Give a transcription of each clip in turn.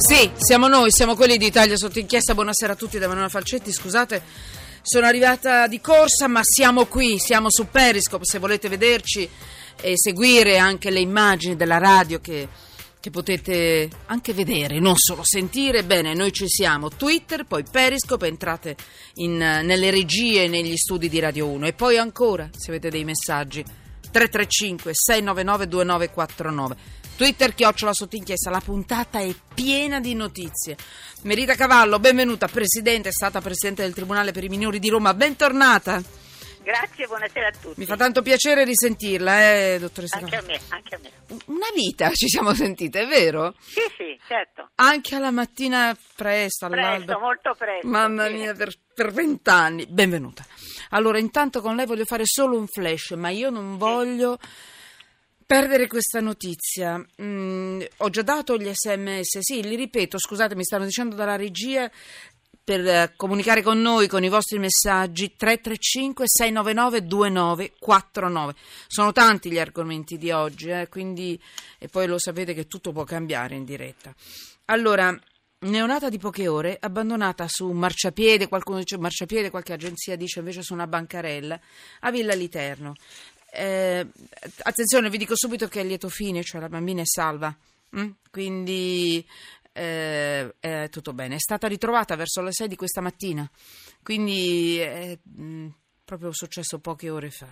Sì, siamo noi, siamo quelli di Italia sotto inchiesta. Buonasera a tutti da Manuela Falcetti. Scusate, sono arrivata di corsa, ma siamo qui, siamo su Periscope. Se volete vederci e seguire anche le immagini della radio che, che potete anche vedere, non solo sentire, bene, noi ci siamo. Twitter, poi Periscope, entrate in, nelle regie negli studi di Radio 1. E poi ancora, se avete dei messaggi, 335 699 2949. Twitter chiocciola sotto inchiesta, la puntata è piena di notizie. Merita Cavallo, benvenuta, Presidente, è stata Presidente del Tribunale per i minori di Roma, bentornata. Grazie, buonasera a tutti. Mi fa tanto piacere risentirla, eh, dottoressa Anche a me, anche a me. Una vita ci siamo sentite, è vero? Sì, sì, certo. Anche alla mattina presto, Presto, all'alba. molto presto. Mamma sì. mia, per per vent'anni. Benvenuta. Allora, intanto con lei voglio fare solo un flash, ma io non voglio perdere questa notizia. Mm, ho già dato gli sms, sì, li ripeto, scusate, mi stanno dicendo dalla regia per eh, comunicare con noi con i vostri messaggi 335 699 2949 sono tanti gli argomenti di oggi eh, quindi e poi lo sapete che tutto può cambiare in diretta. Allora neonata di poche ore abbandonata su un marciapiede qualcuno dice marciapiede qualche agenzia dice invece su una bancarella a Villa Literno eh, attenzione vi dico subito che è lieto fine cioè la bambina è salva mm? quindi eh, è tutto bene. È stata ritrovata verso le 6 di questa mattina, quindi è mh, proprio successo poche ore fa.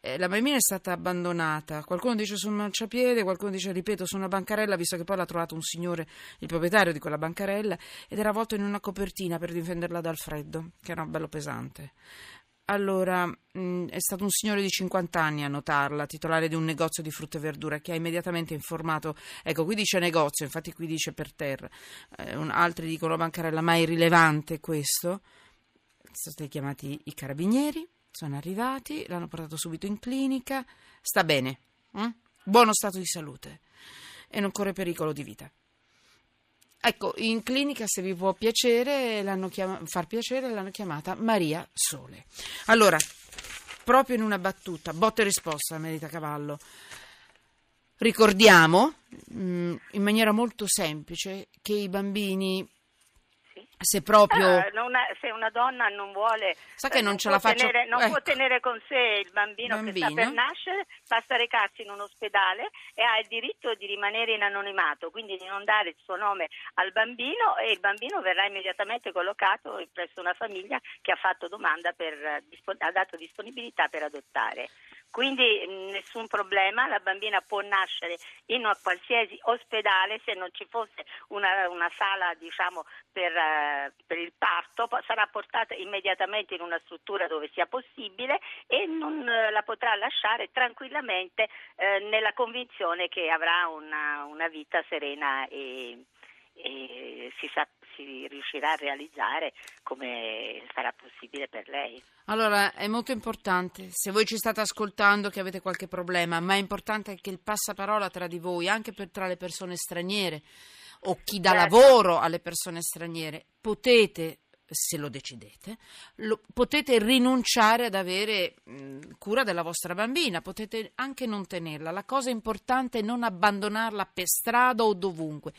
Eh, la bambina è stata abbandonata, qualcuno dice su un marciapiede, qualcuno dice, ripeto, su una bancarella, visto che poi l'ha trovato un signore, il proprietario di quella bancarella, ed era avvolto in una copertina per difenderla dal freddo, che era bello pesante. Allora, mh, è stato un signore di 50 anni a notarla, titolare di un negozio di frutta e verdura, che ha immediatamente informato. Ecco, qui dice negozio, infatti qui dice per terra. Eh, un- altri dicono bancarella, ma è irrilevante questo. Sono stati chiamati i carabinieri, sono arrivati, l'hanno portato subito in clinica. Sta bene, hm? buono stato di salute e non corre pericolo di vita. Ecco, in clinica, se vi può piacere, chiama- far piacere, l'hanno chiamata Maria Sole. Allora, proprio in una battuta, botta e risposta, Merita Cavallo. Ricordiamo, mh, in maniera molto semplice, che i bambini. Se proprio... Ah, non ha- se una donna non vuole Sa che eh, non ce può la faccio- tenere, non può ecco. tenere con sé il bambino, che sta Bambino. per nascere basta recarsi in un ospedale e ha il diritto di rimanere in anonimato quindi di non dare il suo nome al bambino e il bambino verrà immediatamente collocato presso una famiglia che ha fatto domanda per eh, ha dato disponibilità per adottare quindi mh, nessun problema, la bambina può nascere in un qualsiasi ospedale se non ci fosse una, una sala diciamo, per, eh, per il parto, sarà portata immediatamente in una struttura dove sia possibile e non eh, la potrà lasciare tranquillamente eh, nella convinzione che avrà una, una vita serena e, e si, sa- si riuscirà a realizzare come sarà possibile per lei. Allora, è molto importante, se voi ci state ascoltando che avete qualche problema, ma è importante che il passaparola tra di voi, anche per, tra le persone straniere o chi dà Certo. lavoro alle persone straniere, potete, se lo decidete, lo- potete rinunciare ad avere mh, cura della vostra bambina, potete anche non tenerla. La cosa importante è non abbandonarla per strada o dovunque.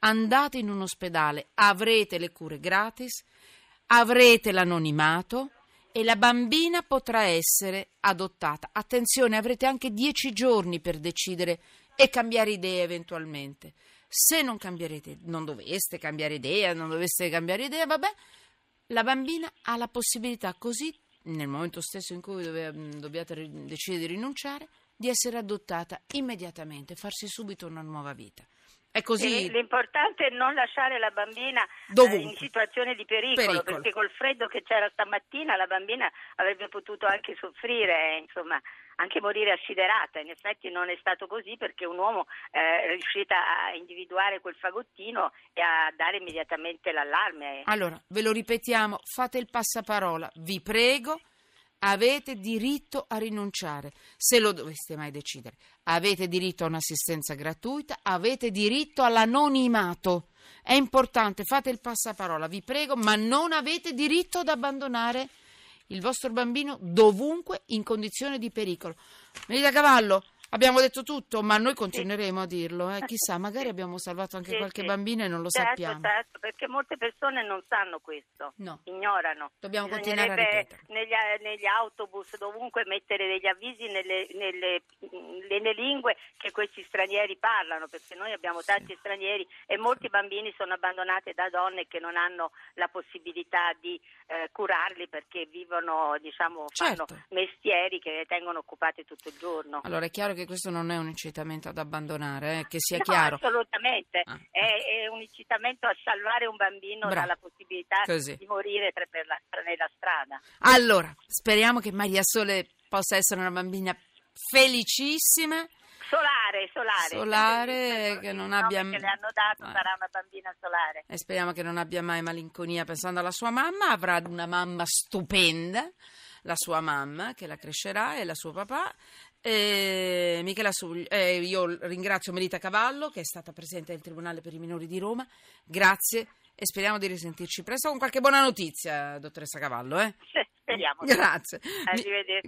Andate in un ospedale, avrete le cure gratis, avrete l'anonimato e la bambina potrà essere adottata. Attenzione, avrete anche dieci giorni per decidere e cambiare idea eventualmente. Se non cambierete, non doveste cambiare idea, non doveste cambiare idea, vabbè, la bambina ha la possibilità così, nel momento stesso in cui dove- dobbiate ri- decidere di rinunciare, di essere adottata immediatamente, farsi subito una nuova vita. È così. E l'importante è non lasciare la bambina eh, Dovunque. in situazione di pericolo, Pericolo. perché col freddo che c'era stamattina la bambina avrebbe potuto anche soffrire, insomma, anche morire assiderata. In effetti non è stato così perché un uomo eh, è riuscito a individuare quel fagottino e a dare immediatamente l'allarme. Allora, ve lo ripetiamo, fate il passaparola, vi prego. Avete diritto a rinunciare, se lo doveste mai decidere. Avete diritto a un'assistenza gratuita, avete diritto all'anonimato. È importante, fate il passaparola, vi prego, ma non avete diritto ad abbandonare il vostro bambino dovunque in condizione di pericolo. Merita Cavallo, abbiamo detto tutto, ma noi continueremo a dirlo. Eh. Chissà, magari abbiamo salvato anche Sì, qualche sì. bambino e non lo certo, sappiamo. Certo, perché molte persone non sanno questo, No. ignorano. Dobbiamo continuare a ripetere. negli, negli autobus dovunque mettere degli avvisi nelle, nelle- nelle lingue che questi stranieri parlano, perché noi abbiamo tanti stranieri e molti bambini sono abbandonati da donne che non hanno la possibilità di eh, curarli perché vivono, diciamo, fanno Certo. mestieri che tengono occupati tutto il giorno. Allora è chiaro che questo non è un incitamento ad abbandonare, eh, che sia No, chiaro. assolutamente, Ah, è, è un incitamento a salvare un bambino Bravo. dalla possibilità Così. di morire per, per la, nella strada. Allora, speriamo che Maria Sole possa essere una bambina felicissima. Solare, solare. Solare, che non abbia- che le hanno dato Ah. sarà una bambina solare. E speriamo che non abbia mai malinconia pensando alla sua mamma. Avrà una mamma stupenda, la sua mamma che la crescerà e la sua papà. E Michela Sugli- eh, io ringrazio Melita Cavallo che è stata presente al Tribunale per i minori di Roma. Grazie e speriamo di risentirci presto con qualche buona notizia, dottoressa Cavallo. Eh? Speriamo. Grazie. Arrivederci.